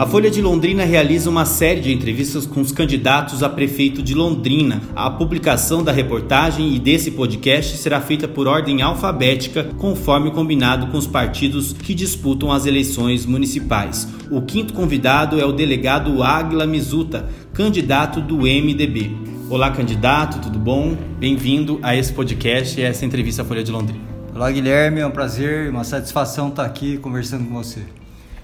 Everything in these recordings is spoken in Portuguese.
A Folha de Londrina realiza uma série de entrevistas com os candidatos a prefeito de Londrina. A publicação da reportagem e desse podcast será feita por ordem alfabética, conforme combinado com os partidos que disputam as eleições municipais. O quinto convidado é o delegado Águila Mizuta, candidato do MDB. Olá, candidato, tudo bom? Bem-vindo a esse podcast e essa entrevista à Folha de Londrina. Olá, Guilherme, é um prazer, uma satisfação estar aqui conversando com você.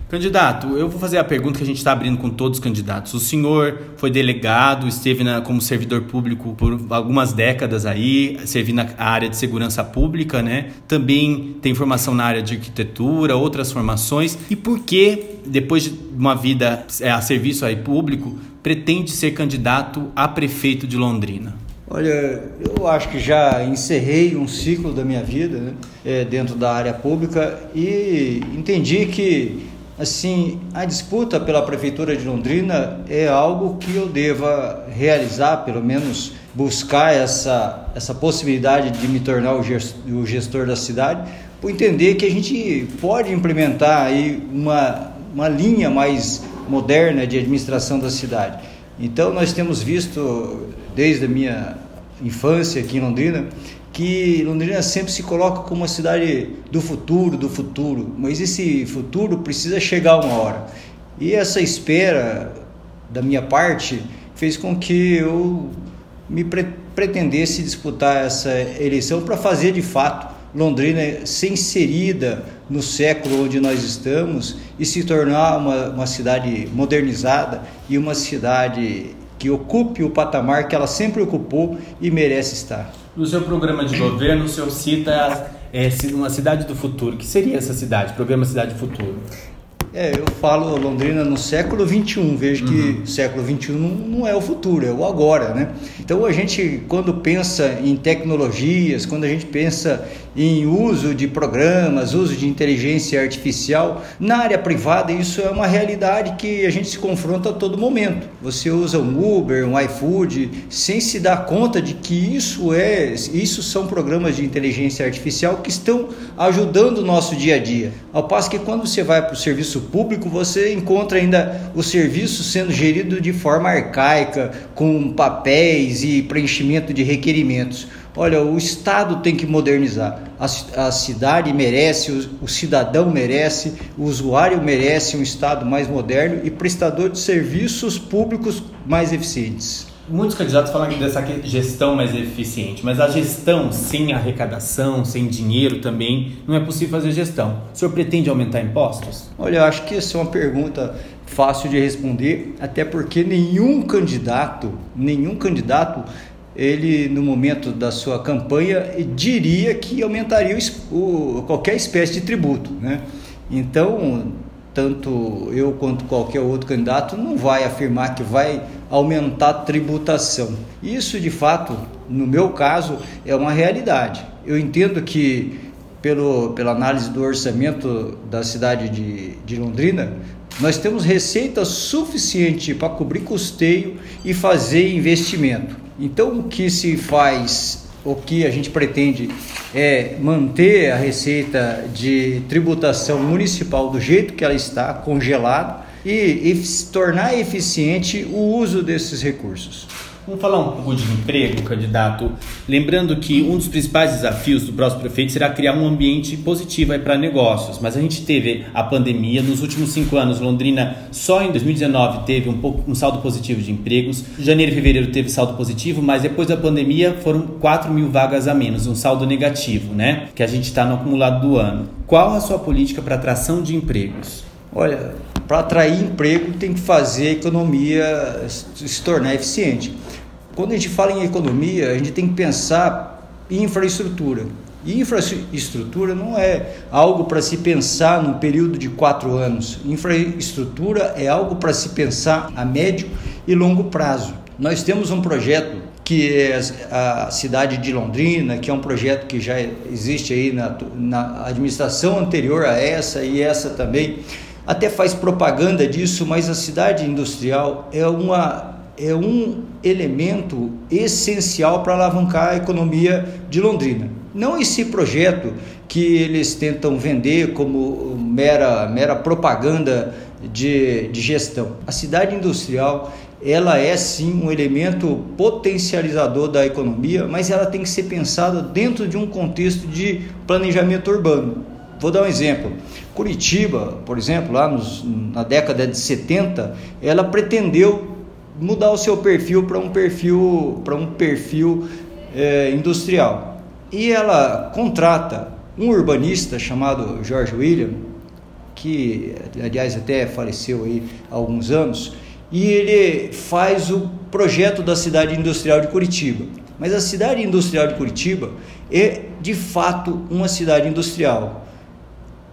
Candidato, eu vou fazer a pergunta que a gente está abrindo com todos os candidatos. O senhor foi delegado, esteve na, como servidor público por algumas décadas aí, servindo na área de segurança pública, né? Também tem formação na área de arquitetura, outras formações. E por que, depois de uma vida é, a serviço aí público, pretende ser candidato a prefeito de Londrina? Olha, eu acho que já encerrei um ciclo da minha vida né, é, dentro da área pública e entendi que assim, a disputa pela prefeitura de Londrina é algo que eu deva realizar, pelo menos buscar essa, essa possibilidade de me tornar o gestor da cidade, por entender que a gente pode implementar aí uma, uma linha mais moderna de administração da cidade. Então nós temos visto desde a minha infância aqui em Londrina que Londrina sempre se coloca como uma cidade do futuro, do futuro, mas esse futuro precisa chegar uma hora. E essa espera da minha parte fez com que eu me pre pretendesse disputar essa eleição para fazer de fato Londrina ser inserida no século onde nós estamos e se tornar uma, uma cidade modernizada e uma cidade que ocupe o patamar que ela sempre ocupou e merece estar. No seu programa de governo, o senhor cita é, uma cidade do futuro. O que seria essa cidade, programa Cidade Futuro? É, eu falo Londrina no século 21, vejo uhum. que o século 21 não é o futuro, é o agora, né? Então a gente, quando pensa em tecnologias, quando a gente pensa em uso de programas, uso de inteligência artificial, na área privada isso é uma realidade que a gente se confronta a todo momento. Você usa um Uber, um iFood, sem se dar conta de que isso é, isso são programas de inteligência artificial que estão ajudando o nosso dia a dia. Ao passo que quando você vai para o serviço público, você encontra ainda o serviço sendo gerido de forma arcaica, com papéis e preenchimento de requerimentos. Olha, o Estado tem que modernizar. A, a cidade merece, o, o, cidadão merece, o usuário merece um Estado mais moderno e prestador de serviços públicos mais eficientes. Muitos candidatos falam dessa gestão mais eficiente, mas a gestão sem arrecadação, sem dinheiro também, não é possível fazer gestão. O senhor pretende aumentar impostos? Olha, acho que essa é uma pergunta fácil de responder, até porque nenhum candidato, nenhum candidato, ele no momento da sua campanha diria que aumentaria o, qualquer espécie de tributo, né? Então, tanto eu quanto qualquer outro candidato não vai afirmar que vai aumentar a tributação. Isso, de fato, no meu caso, é uma realidade. Eu entendo que, pelo, pela análise do orçamento da cidade de, de Londrina, nós temos receita suficiente para cobrir custeio e fazer investimento. Então, o que se faz o que a gente pretende é manter a receita de tributação municipal do jeito que ela está, congelada, e, e tornar eficiente o uso desses recursos. Vamos falar um pouco de emprego, candidato. Lembrando que um dos principais desafios do próximo prefeito será criar um ambiente positivo para negócios. Mas a gente teve a pandemia. Nos últimos cinco anos, Londrina só em 2019 teve um, pouco, um saldo positivo de empregos. Janeiro e fevereiro teve saldo positivo, mas depois da pandemia foram 4 mil vagas a menos, um saldo negativo, né? Que a gente está no acumulado do ano. Qual a sua política para atração de empregos? Olha, para atrair emprego tem que fazer a economia se tornar eficiente. Quando a gente fala em economia, a gente tem que pensar em infraestrutura. E infraestrutura não é algo para se pensar num período de quatro anos. Infraestrutura é algo para se pensar a médio e longo prazo. Nós temos um projeto que é a cidade de Londrina, que é um projeto que já existe aí na, na administração anterior a essa e essa também, até faz propaganda disso, mas a cidade industrial é, uma, é um elemento essencial para alavancar a economia de Londrina. Não esse projeto que eles tentam vender como mera, mera propaganda de, de gestão. A cidade industrial ela é sim um elemento potencializador da economia, mas ela tem que ser pensada dentro de um contexto de planejamento urbano. Vou dar um exemplo. Curitiba, por exemplo, lá nos, na década de 70, ela pretendeu mudar o seu perfil para um perfil para um perfil é, industrial. E ela contrata um urbanista chamado George William, que aliás até faleceu aí há alguns anos, e ele faz o projeto da cidade industrial de Curitiba. Mas a cidade industrial de Curitiba é de fato uma cidade industrial.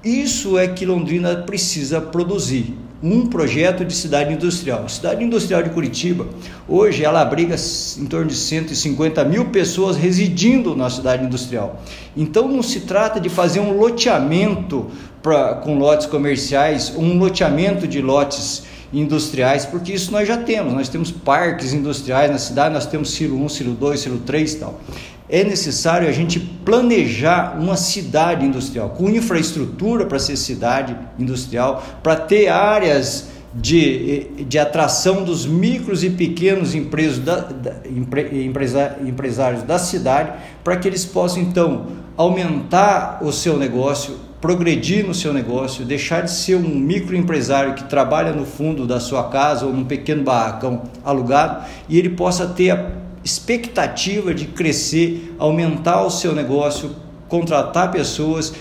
Isso é que Londrina precisa produzir um projeto de cidade industrial. A cidade industrial de Curitiba, hoje ela abriga em torno de 150 mil pessoas residindo na cidade industrial. Então não se trata de fazer um loteamento pra, com lotes comerciais, um loteamento de lotes industriais, porque isso nós já temos. Nós temos parques industriais na cidade, nós temos Ciro 1, Ciro 2, Ciro 3 e tal. É necessário a gente planejar uma cidade industrial, com infraestrutura para ser cidade industrial, para ter áreas de, de atração dos micros e pequenos empresos da, da, empresa, empresários da cidade, para que eles possam então aumentar o seu negócio, progredir no seu negócio, deixar de ser um microempresário que trabalha no fundo da sua casa ou num pequeno barracão alugado e ele possa ter a expectativa de crescer, aumentar o seu negócio, contratar pessoas,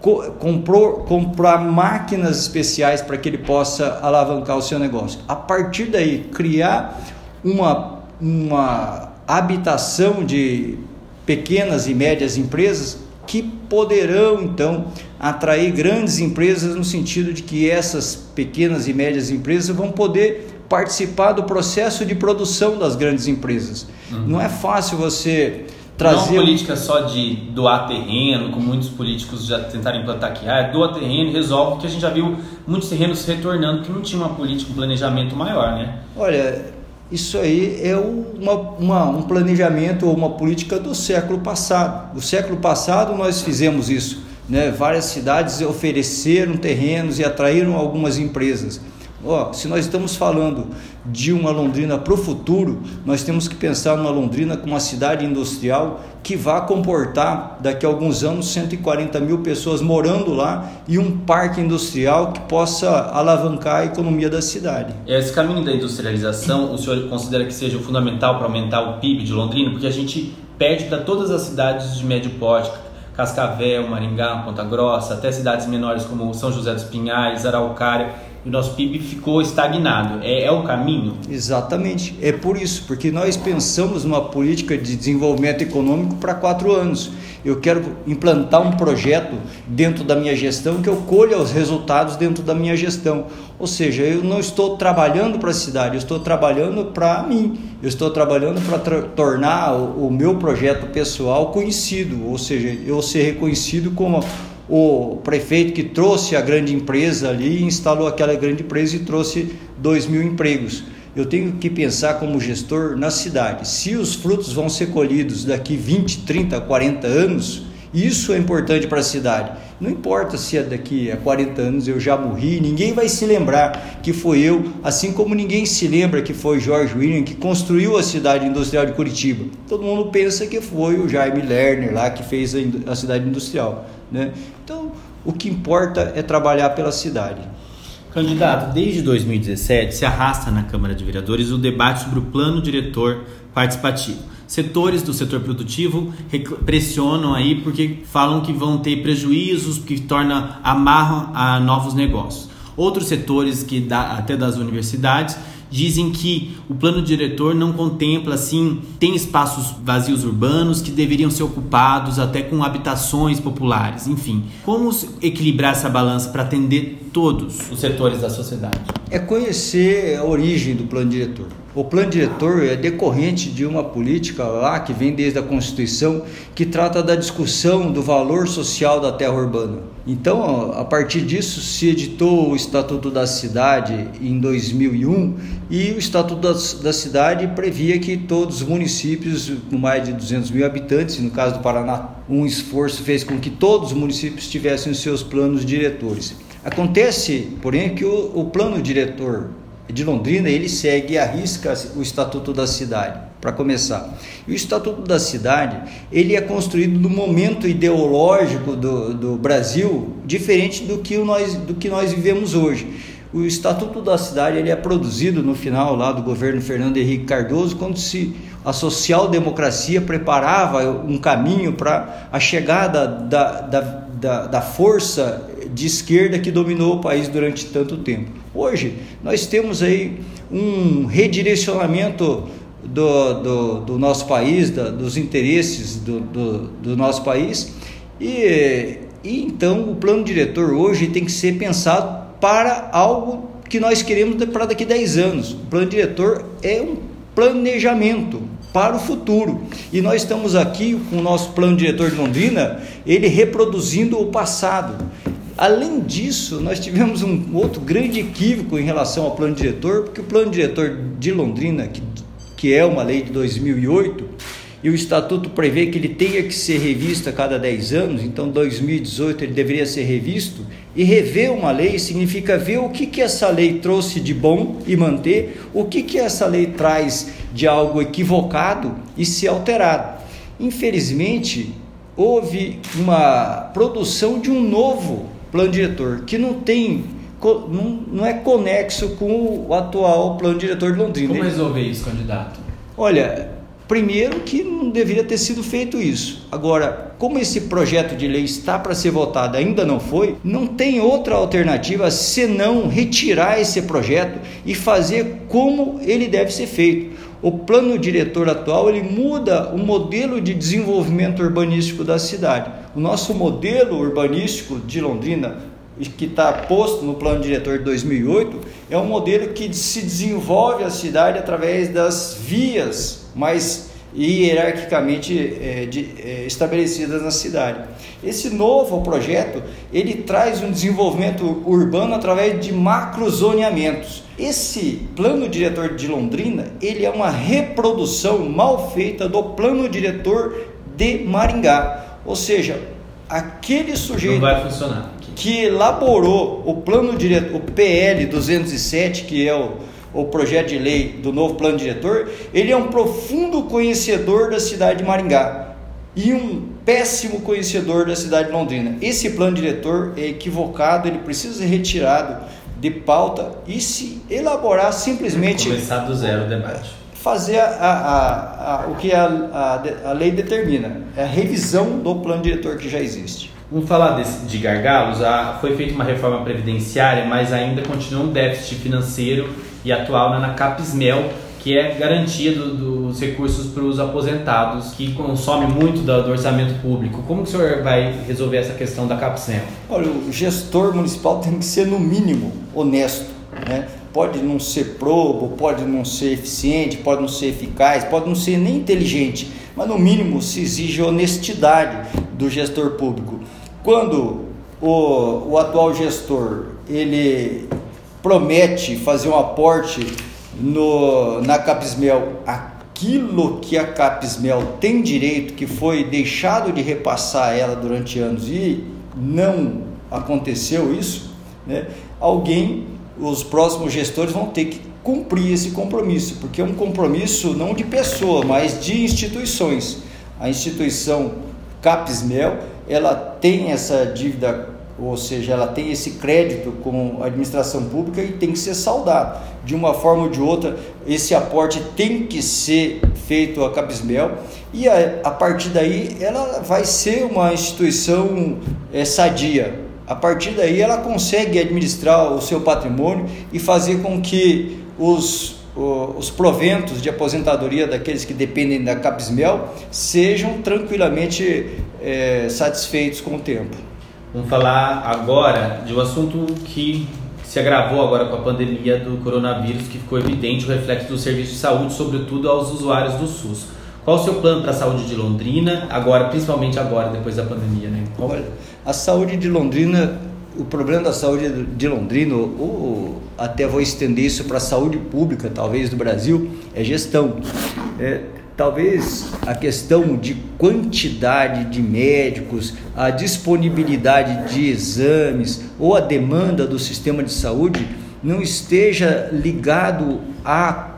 co comprou, comprar máquinas especiais para que ele possa alavancar o seu negócio. A partir daí, criar uma, uma habitação de pequenas e médias empresas que poderão então atrair grandes empresas no sentido de que essas pequenas e médias empresas vão poder participar do processo de produção das grandes empresas. Uhum. Não é fácil você trazer. Não uma política só de doar terreno, como muitos políticos já tentaram implantar aqui. Ah, doa terreno e resolve, que a gente já viu muitos terrenos retornando que não tinha uma política, um planejamento maior, né? Olha, isso aí é uma, uma, um planejamento ou uma política do século passado. No século passado nós fizemos isso. Né? Várias cidades ofereceram terrenos e atraíram algumas empresas. Oh, se nós estamos falando de uma Londrina para o futuro, nós temos que pensar numa Londrina como uma cidade industrial que vá comportar daqui a alguns anos 140 mil pessoas morando lá e um parque industrial que possa alavancar a economia da cidade. Esse caminho da industrialização, o senhor considera que seja fundamental para aumentar o PIB de Londrina? Porque a gente pede para todas as cidades de médio porte, Cascavel, Maringá, Ponta Grossa, até cidades menores como São José dos Pinhais, Araucária, o nosso PIB ficou estagnado. É, é o caminho? Exatamente. É por isso, porque nós pensamos numa política de desenvolvimento econômico para quatro anos. Eu quero implantar um projeto dentro da minha gestão que eu colha os resultados dentro da minha gestão. Ou seja, eu não estou trabalhando para a cidade, eu estou trabalhando para mim. Eu estou trabalhando para tornar o, o meu projeto pessoal conhecido, ou seja, eu ser reconhecido como o prefeito que trouxe a grande empresa ali, instalou aquela grande empresa e trouxe 2 mil empregos. Eu tenho que pensar como gestor na cidade. Se os frutos vão ser colhidos daqui 20, 30, 40 anos, isso é importante para a cidade. Não importa se é daqui a 40 anos eu já morri, ninguém vai se lembrar que foi eu, assim como ninguém se lembra que foi George William que construiu a cidade industrial de Curitiba. Todo mundo pensa que foi o Jaime Lerner lá que fez a cidade industrial. Né? Então, o que importa é trabalhar pela cidade. Candidato, desde 2017 se arrasta na Câmara de Vereadores o debate sobre o plano diretor participativo. Setores do setor produtivo pressionam aí porque falam que vão ter prejuízos, que torna amarram a novos negócios. Outros setores que dá, até das universidades dizem que o plano diretor não contempla assim, tem espaços vazios urbanos que deveriam ser ocupados até com habitações populares, enfim. Como equilibrar essa balança para atender todos os setores da sociedade? É conhecer a origem do plano diretor. O plano diretor é decorrente de uma política lá que vem desde a Constituição que trata da discussão do valor social da terra urbana. Então, a partir disso, se editou o Estatuto da Cidade em 2001 e o Estatuto da, da Cidade previa que todos os municípios com mais de 200 mil habitantes, no caso do Paraná, um esforço fez com que todos os municípios tivessem os seus planos diretores. Acontece, porém, que o, o plano diretor de Londrina ele segue a risca o Estatuto da Cidade, para começar. E o Estatuto da Cidade ele é construído no momento ideológico do, do Brasil diferente do que, nós, do que nós vivemos hoje. O Estatuto da Cidade ele é produzido no final lá do governo Fernando Henrique Cardoso, quando se a social-democracia preparava um caminho para a chegada da, da, da, da força de esquerda que dominou o país durante tanto tempo. Hoje, nós temos aí um redirecionamento do, do, do nosso país, da, dos interesses do, do, do nosso país, e, e então o plano diretor hoje tem que ser pensado para algo que nós queremos para daqui a 10 anos. O plano diretor é um planejamento para o futuro. E nós estamos aqui com o nosso plano diretor de Londrina, ele reproduzindo o passado. Além disso, nós tivemos um outro grande equívoco em relação ao plano diretor, porque o plano diretor de Londrina, que, que é uma lei de 2008, e o estatuto prevê que ele tenha que ser revisto a cada 10 anos, então 2018 ele deveria ser revisto, e rever uma lei significa ver o que, que essa lei trouxe de bom e manter, o que, que essa lei traz de algo equivocado e se alterado. Infelizmente, houve uma produção de um novo plano diretor, que não tem não, não é conexo com o atual plano diretor de Londrina. Como resolver isso, candidato? Olha, primeiro que não deveria ter sido feito isso. Agora, como esse projeto de lei está para ser votado, ainda não foi, não tem outra alternativa senão retirar esse projeto e fazer como ele deve ser feito. O plano diretor atual ele muda o modelo de desenvolvimento urbanístico da cidade. O nosso modelo urbanístico de Londrina, que está posto no plano diretor de 2008, é um modelo que se desenvolve a cidade através das vias mais hierarquicamente é, de, é, estabelecidas na cidade. Esse novo projeto ele traz um desenvolvimento urbano através de macrozoneamentos. Esse plano diretor de Londrina ele é uma reprodução mal feita do plano diretor de Maringá, ou seja, aquele sujeito que elaborou o plano diretor, o PL 207, que é o o projeto de lei do novo plano diretor, ele é um profundo conhecedor da cidade de Maringá e um péssimo conhecedor da cidade de Londrina. Esse plano diretor é equivocado, ele precisa ser retirado de pauta e se elaborar simplesmente. Começar do zero o debate. Fazer a, a, a, o que a, a, lei determina, é a revisão do plano diretor que já existe. Vamos falar desse, de gargalos. Ah, foi feita uma reforma previdenciária, mas ainda continua um déficit financeiro e atual na Capismel, que é garantia do, dos recursos para os aposentados, que consome muito do, do, orçamento público. Como que o senhor vai resolver essa questão da Capismel? Olha, o gestor municipal tem que ser, no mínimo, honesto. Né? Pode não ser probo, pode não ser eficiente, pode não ser eficaz, pode não ser nem inteligente, mas no mínimo se exige honestidade do gestor público. Quando o, o atual gestor ele promete fazer um aporte no, na Capismel aquilo que a Capismel tem direito, que foi deixado de repassar ela durante anos e não aconteceu isso, né? alguém, os próximos gestores vão ter que cumprir esse compromisso, porque é um compromisso não de pessoa, mas de instituições. A instituição Capismel, ela tem essa dívida ou seja, ela tem esse crédito com a administração pública e tem que ser saudado. De uma forma ou de outra, esse aporte tem que ser feito a Cabismel e a, a partir daí ela vai ser uma instituição é, sadia. A partir daí ela consegue administrar o seu patrimônio e fazer com que os, os proventos de aposentadoria daqueles que dependem da Cabismel sejam tranquilamente é, satisfeitos com o tempo. Vamos falar agora de um assunto que se agravou agora com a pandemia do coronavírus, que ficou evidente o reflexo do serviço de saúde, sobretudo aos usuários do SUS. Qual o seu plano para a saúde de Londrina, agora, principalmente agora, depois da pandemia? Né? Olha, a saúde de Londrina, o problema da saúde de Londrina, ou até vou estender isso para a saúde pública, talvez, do Brasil, é gestão. É, talvez a questão de quantidade de médicos, a disponibilidade de exames ou a demanda do sistema de saúde não esteja ligado à,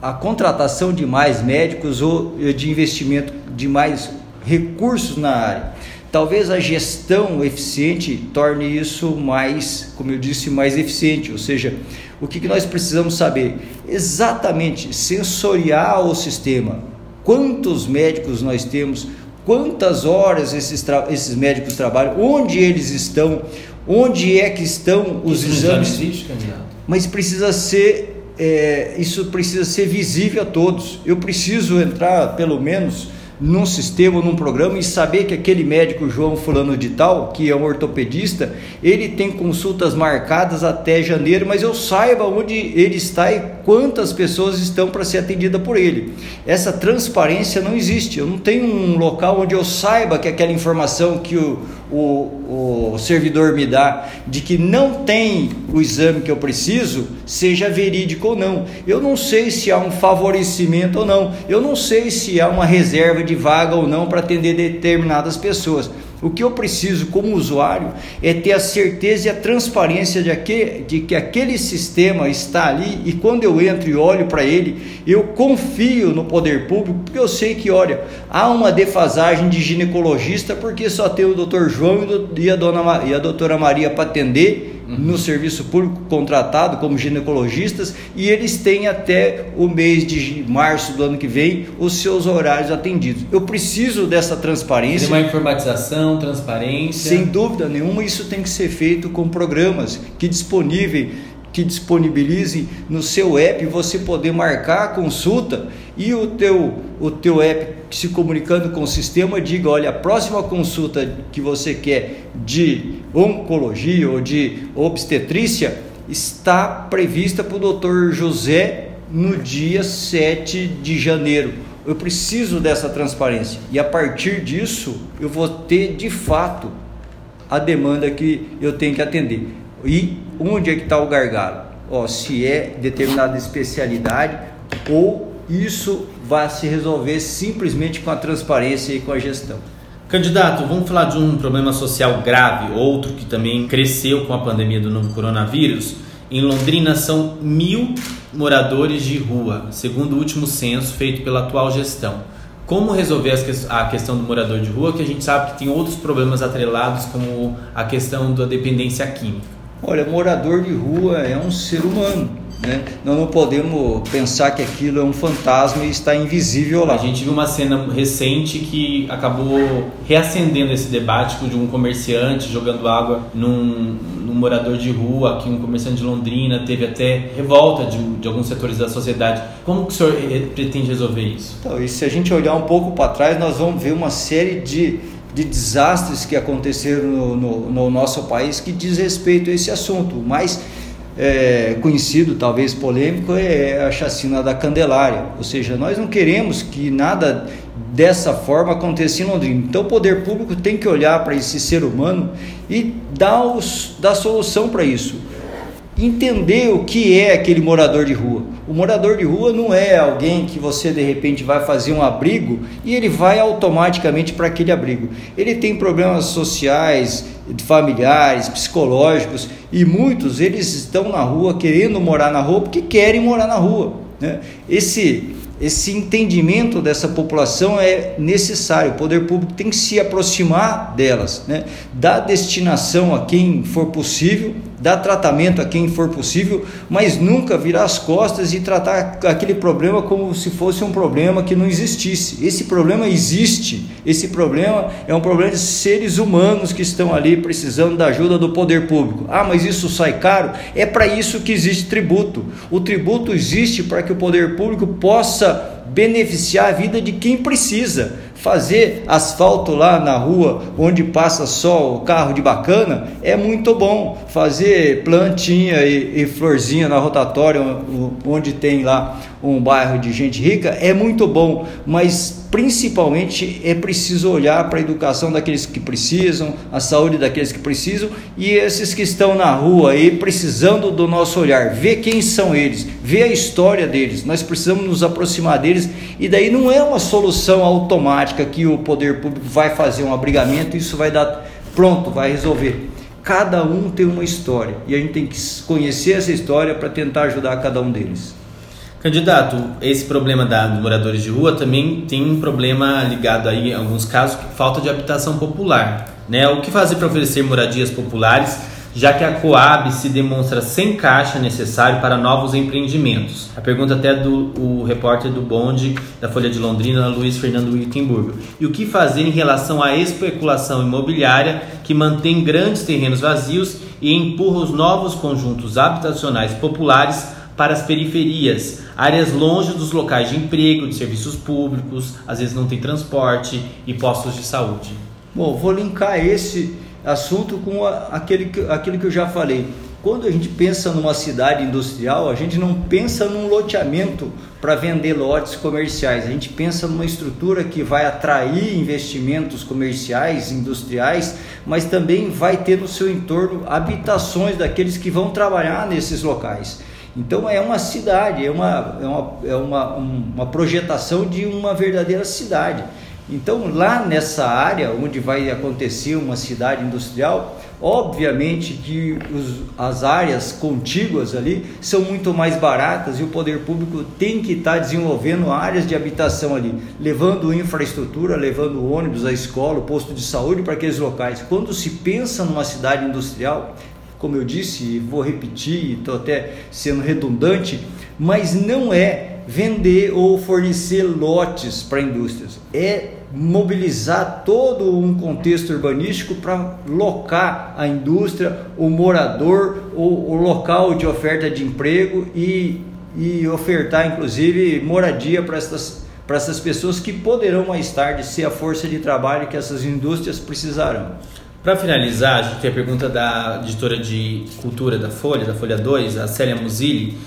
à contratação de mais médicos ou de investimento de mais recursos na área. Talvez a gestão eficiente torne isso mais, como eu disse, mais eficiente, ou seja, o que, nós precisamos saber? Exatamente, sensoriar o sistema. Quantos médicos nós temos? Quantas horas esses, esses médicos trabalham? Onde eles estão? Onde é que estão os isso exames? Existe, Mas precisa ser, é, isso precisa ser visível a todos. Eu preciso entrar, pelo menos, num sistema, num programa e saber que aquele médico João fulano de tal, que é um ortopedista, ele tem consultas marcadas até janeiro, mas eu saiba onde ele está e quantas pessoas estão para ser atendida por ele. Essa transparência não existe. Eu não tenho um local onde eu saiba que aquela informação que o, o, o servidor me dá de que não tem o exame que eu preciso seja verídico ou não. Eu não sei se há um favorecimento ou não. Eu não sei se há uma reserva de vaga ou não para atender determinadas pessoas. O que eu preciso como usuário é ter a certeza e a transparência de, de que aquele sistema está ali e quando eu entro e olho para ele, eu confio no poder público, porque eu sei que, olha, há uma defasagem de ginecologista porque só tem o doutor João e a, dona, e a doutora Maria para atender no serviço público contratado como ginecologistas e eles têm até o mês de março do ano que vem os seus horários atendidos. Eu preciso dessa transparência. Tem uma informatização, transparência. Sem dúvida nenhuma, isso tem que ser feito com programas que disponíveis que disponibilize no seu app você poder marcar a consulta e o teu, o teu app se comunicando com o sistema diga, olha, a próxima consulta que você quer de oncologia ou de obstetrícia está prevista para o doutor José no dia 7 de janeiro. Eu preciso dessa transparência e a partir disso eu vou ter de fato a demanda que eu tenho que atender. E onde é que está o gargalo? Ó, se é determinada especialidade ou isso vai se resolver simplesmente com a transparência e com a gestão. Candidato, vamos falar de um problema social grave, outro que também cresceu com a pandemia do novo coronavírus. Em Londrina são mil moradores de rua, segundo o último censo feito pela atual gestão. Como resolver a questão do morador de rua, que a gente sabe que tem outros problemas atrelados, como a questão da dependência química? Olha, morador de rua é um ser humano. Né? Nós não podemos pensar que aquilo é um fantasma e está invisível lá. A gente viu uma cena recente que acabou reacendendo esse debate de um comerciante jogando água num, num morador de rua, que um comerciante de Londrina teve até revolta de, de alguns setores da sociedade. Como que o senhor pretende resolver isso? Então, e se a gente olhar um pouco para trás, nós vamos ver uma série de de desastres que aconteceram no, no, no, nosso país que diz respeito a esse assunto. O mais é, conhecido, talvez polêmico, é a chacina da Candelária. Ou seja, nós não queremos que nada dessa forma aconteça em Londrina. Então o poder público tem que olhar para esse ser humano e dar, os, dar solução para isso entender o que é aquele morador de rua. O morador de rua não é alguém que você de repente vai fazer um abrigo e ele vai automaticamente para aquele abrigo. Ele tem problemas sociais, familiares, psicológicos e muitos eles estão na rua querendo morar na rua porque querem morar na rua. Né? Esse esse entendimento dessa população é necessário. O poder público tem que se aproximar delas, né? dar destinação a quem for possível, dar tratamento a quem for possível, mas nunca virar as costas e tratar aquele problema como se fosse um problema que não existisse. Esse problema existe. Esse problema é um problema de seres humanos que estão ali precisando da ajuda do poder público. Ah, mas isso sai caro? É para isso que existe tributo. O tributo existe para que o poder público possa beneficiar a vida de quem precisa. Fazer asfalto lá na rua onde passa só o carro de bacana é muito bom. Fazer plantinha e, e florzinha na rotatória onde tem lá um bairro de gente rica é muito bom, mas principalmente é preciso olhar para a educação daqueles que precisam, a saúde daqueles que precisam e esses que estão na rua aí precisando do nosso olhar, ver quem são eles, ver a história deles. Nós precisamos nos aproximar deles e daí não é uma solução automática que o poder público vai fazer um abrigamento e isso vai dar pronto, vai resolver. Cada um tem uma história e a gente tem que conhecer essa história para tentar ajudar cada um deles. Candidato, esse problema da, dos moradores de rua também tem um problema ligado aí, em alguns casos, falta de habitação popular. Né? O que fazer para oferecer moradias populares, já que a Coab se demonstra sem caixa necessário para novos empreendimentos? A pergunta até do o repórter do Bonde da Folha de Londrina, Luiz Fernando Wittenburgo. E o que fazer em relação à especulação imobiliária que mantém grandes terrenos vazios e empurra os novos conjuntos habitacionais populares para as periferias, áreas longe dos locais de emprego, de serviços públicos, às vezes não tem transporte e postos de saúde. Bom, vou linkar esse assunto com aquele que, aquilo que eu já falei. Quando a gente pensa numa cidade industrial, a gente não pensa num loteamento para vender lotes comerciais. A gente pensa numa estrutura que vai atrair investimentos comerciais, industriais, mas também vai ter no seu entorno habitações daqueles que vão trabalhar nesses locais. Então é uma cidade, é uma, é uma, é uma, uma projetação de uma verdadeira cidade. Então lá nessa área onde vai acontecer uma cidade industrial, obviamente que os, as áreas contíguas ali são muito mais baratas e o poder público tem que estar tá desenvolvendo áreas de habitação ali, levando infraestrutura, levando ônibus, a escola, o posto de saúde para aqueles locais. Quando se pensa numa cidade industrial, como eu disse, vou repetir, estou até sendo redundante, mas não é vender ou fornecer lotes para indústrias, é mobilizar todo um contexto urbanístico para locar a indústria, o morador, o, o local de oferta de emprego e, e ofertar inclusive moradia para essas, para essas pessoas que poderão mais tarde ser a força de trabalho que essas indústrias precisarão. Para finalizar, a gente tem a pergunta da editora de cultura da Folha, da Folha 2, a Célia Musilli.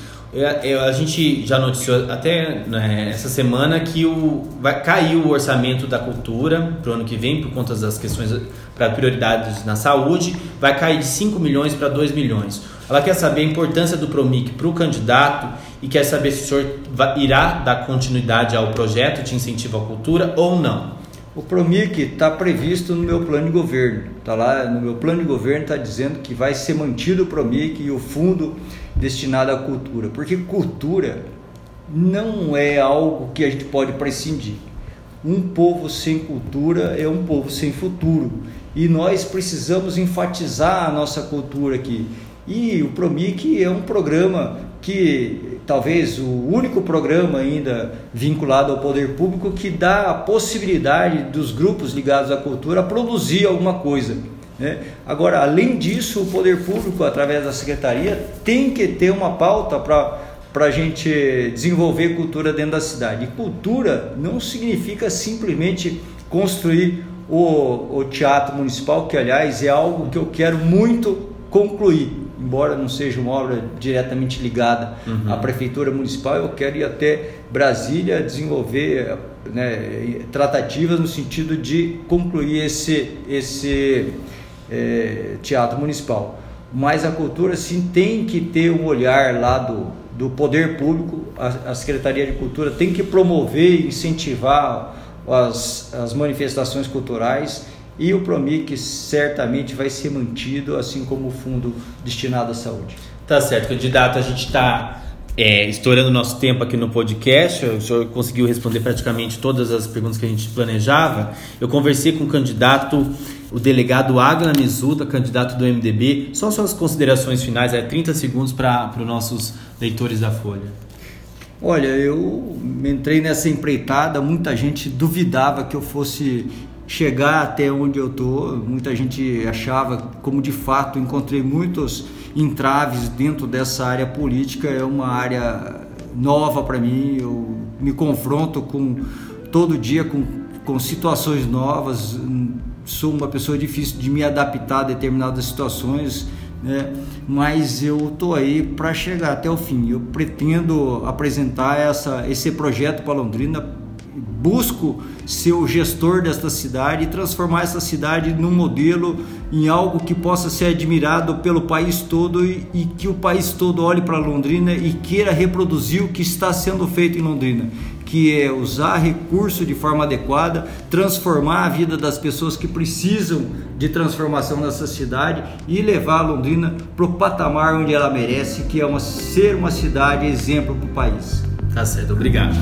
A gente já noticiou até né, essa semana que o, vai cair o orçamento da cultura para o ano que vem, por conta das questões para prioridades na saúde, vai cair de 5 milhões para 2 milhões. Ela quer saber a importância do PROMIC para o candidato e quer saber se o senhor irá dar continuidade ao projeto de incentivo à cultura ou não. O PROMIC está previsto no meu plano de governo. Está lá no meu plano de governo, está dizendo que vai ser mantido o PROMIC e o fundo destinado à cultura. Porque cultura não é algo que a gente pode prescindir. Um povo sem cultura é um povo sem futuro. E nós precisamos enfatizar a nossa cultura aqui. E o PROMIC é um programa que talvez o único programa ainda vinculado ao poder público que dá a possibilidade dos grupos ligados à cultura produzir alguma coisa. Né? Agora, além disso, o poder público, através da secretaria, tem que ter uma pauta para para a gente desenvolver cultura dentro da cidade. E cultura não significa simplesmente construir o, o teatro municipal, que aliás é algo que eu quero muito concluir embora não seja uma obra diretamente ligada uhum. à prefeitura municipal, eu quero ir até Brasília desenvolver né, tratativas no sentido de concluir esse, esse é, teatro municipal. Mas a cultura sim tem que ter um olhar lá do, do poder público, a, a Secretaria de Cultura tem que promover e incentivar as, as manifestações culturais e o Promic certamente vai ser mantido, assim como o fundo destinado à saúde. Tá certo, candidato, a gente está é, estourando nosso tempo aqui no podcast. O senhor conseguiu responder praticamente todas as perguntas que a gente planejava. Eu conversei com o candidato, o delegado Agla Mizuta, candidato do MDB. Só suas considerações finais, é 30 segundos para os nossos leitores da Folha. Olha, eu entrei nessa empreitada, muita gente duvidava que eu fosse chegar até onde eu tô. Muita gente achava, como de fato encontrei muitos entraves dentro dessa área política. É uma área nova para mim. Eu me confronto com todo dia com, com situações novas. Sou uma pessoa difícil de me adaptar a determinadas situações. Né? Mas eu tô aí para chegar até o fim. Eu pretendo apresentar essa, esse projeto para Londrina busco ser o gestor desta cidade e transformar essa cidade num modelo, em algo que possa ser admirado pelo país todo e, e que o país todo olhe para Londrina e queira reproduzir o que está sendo feito em Londrina que é usar recurso de forma adequada, transformar a vida das pessoas que precisam de transformação nessa cidade e levar Londrina para o patamar onde ela merece, que é uma, ser uma cidade exemplo para o país. Tá certo, obrigado.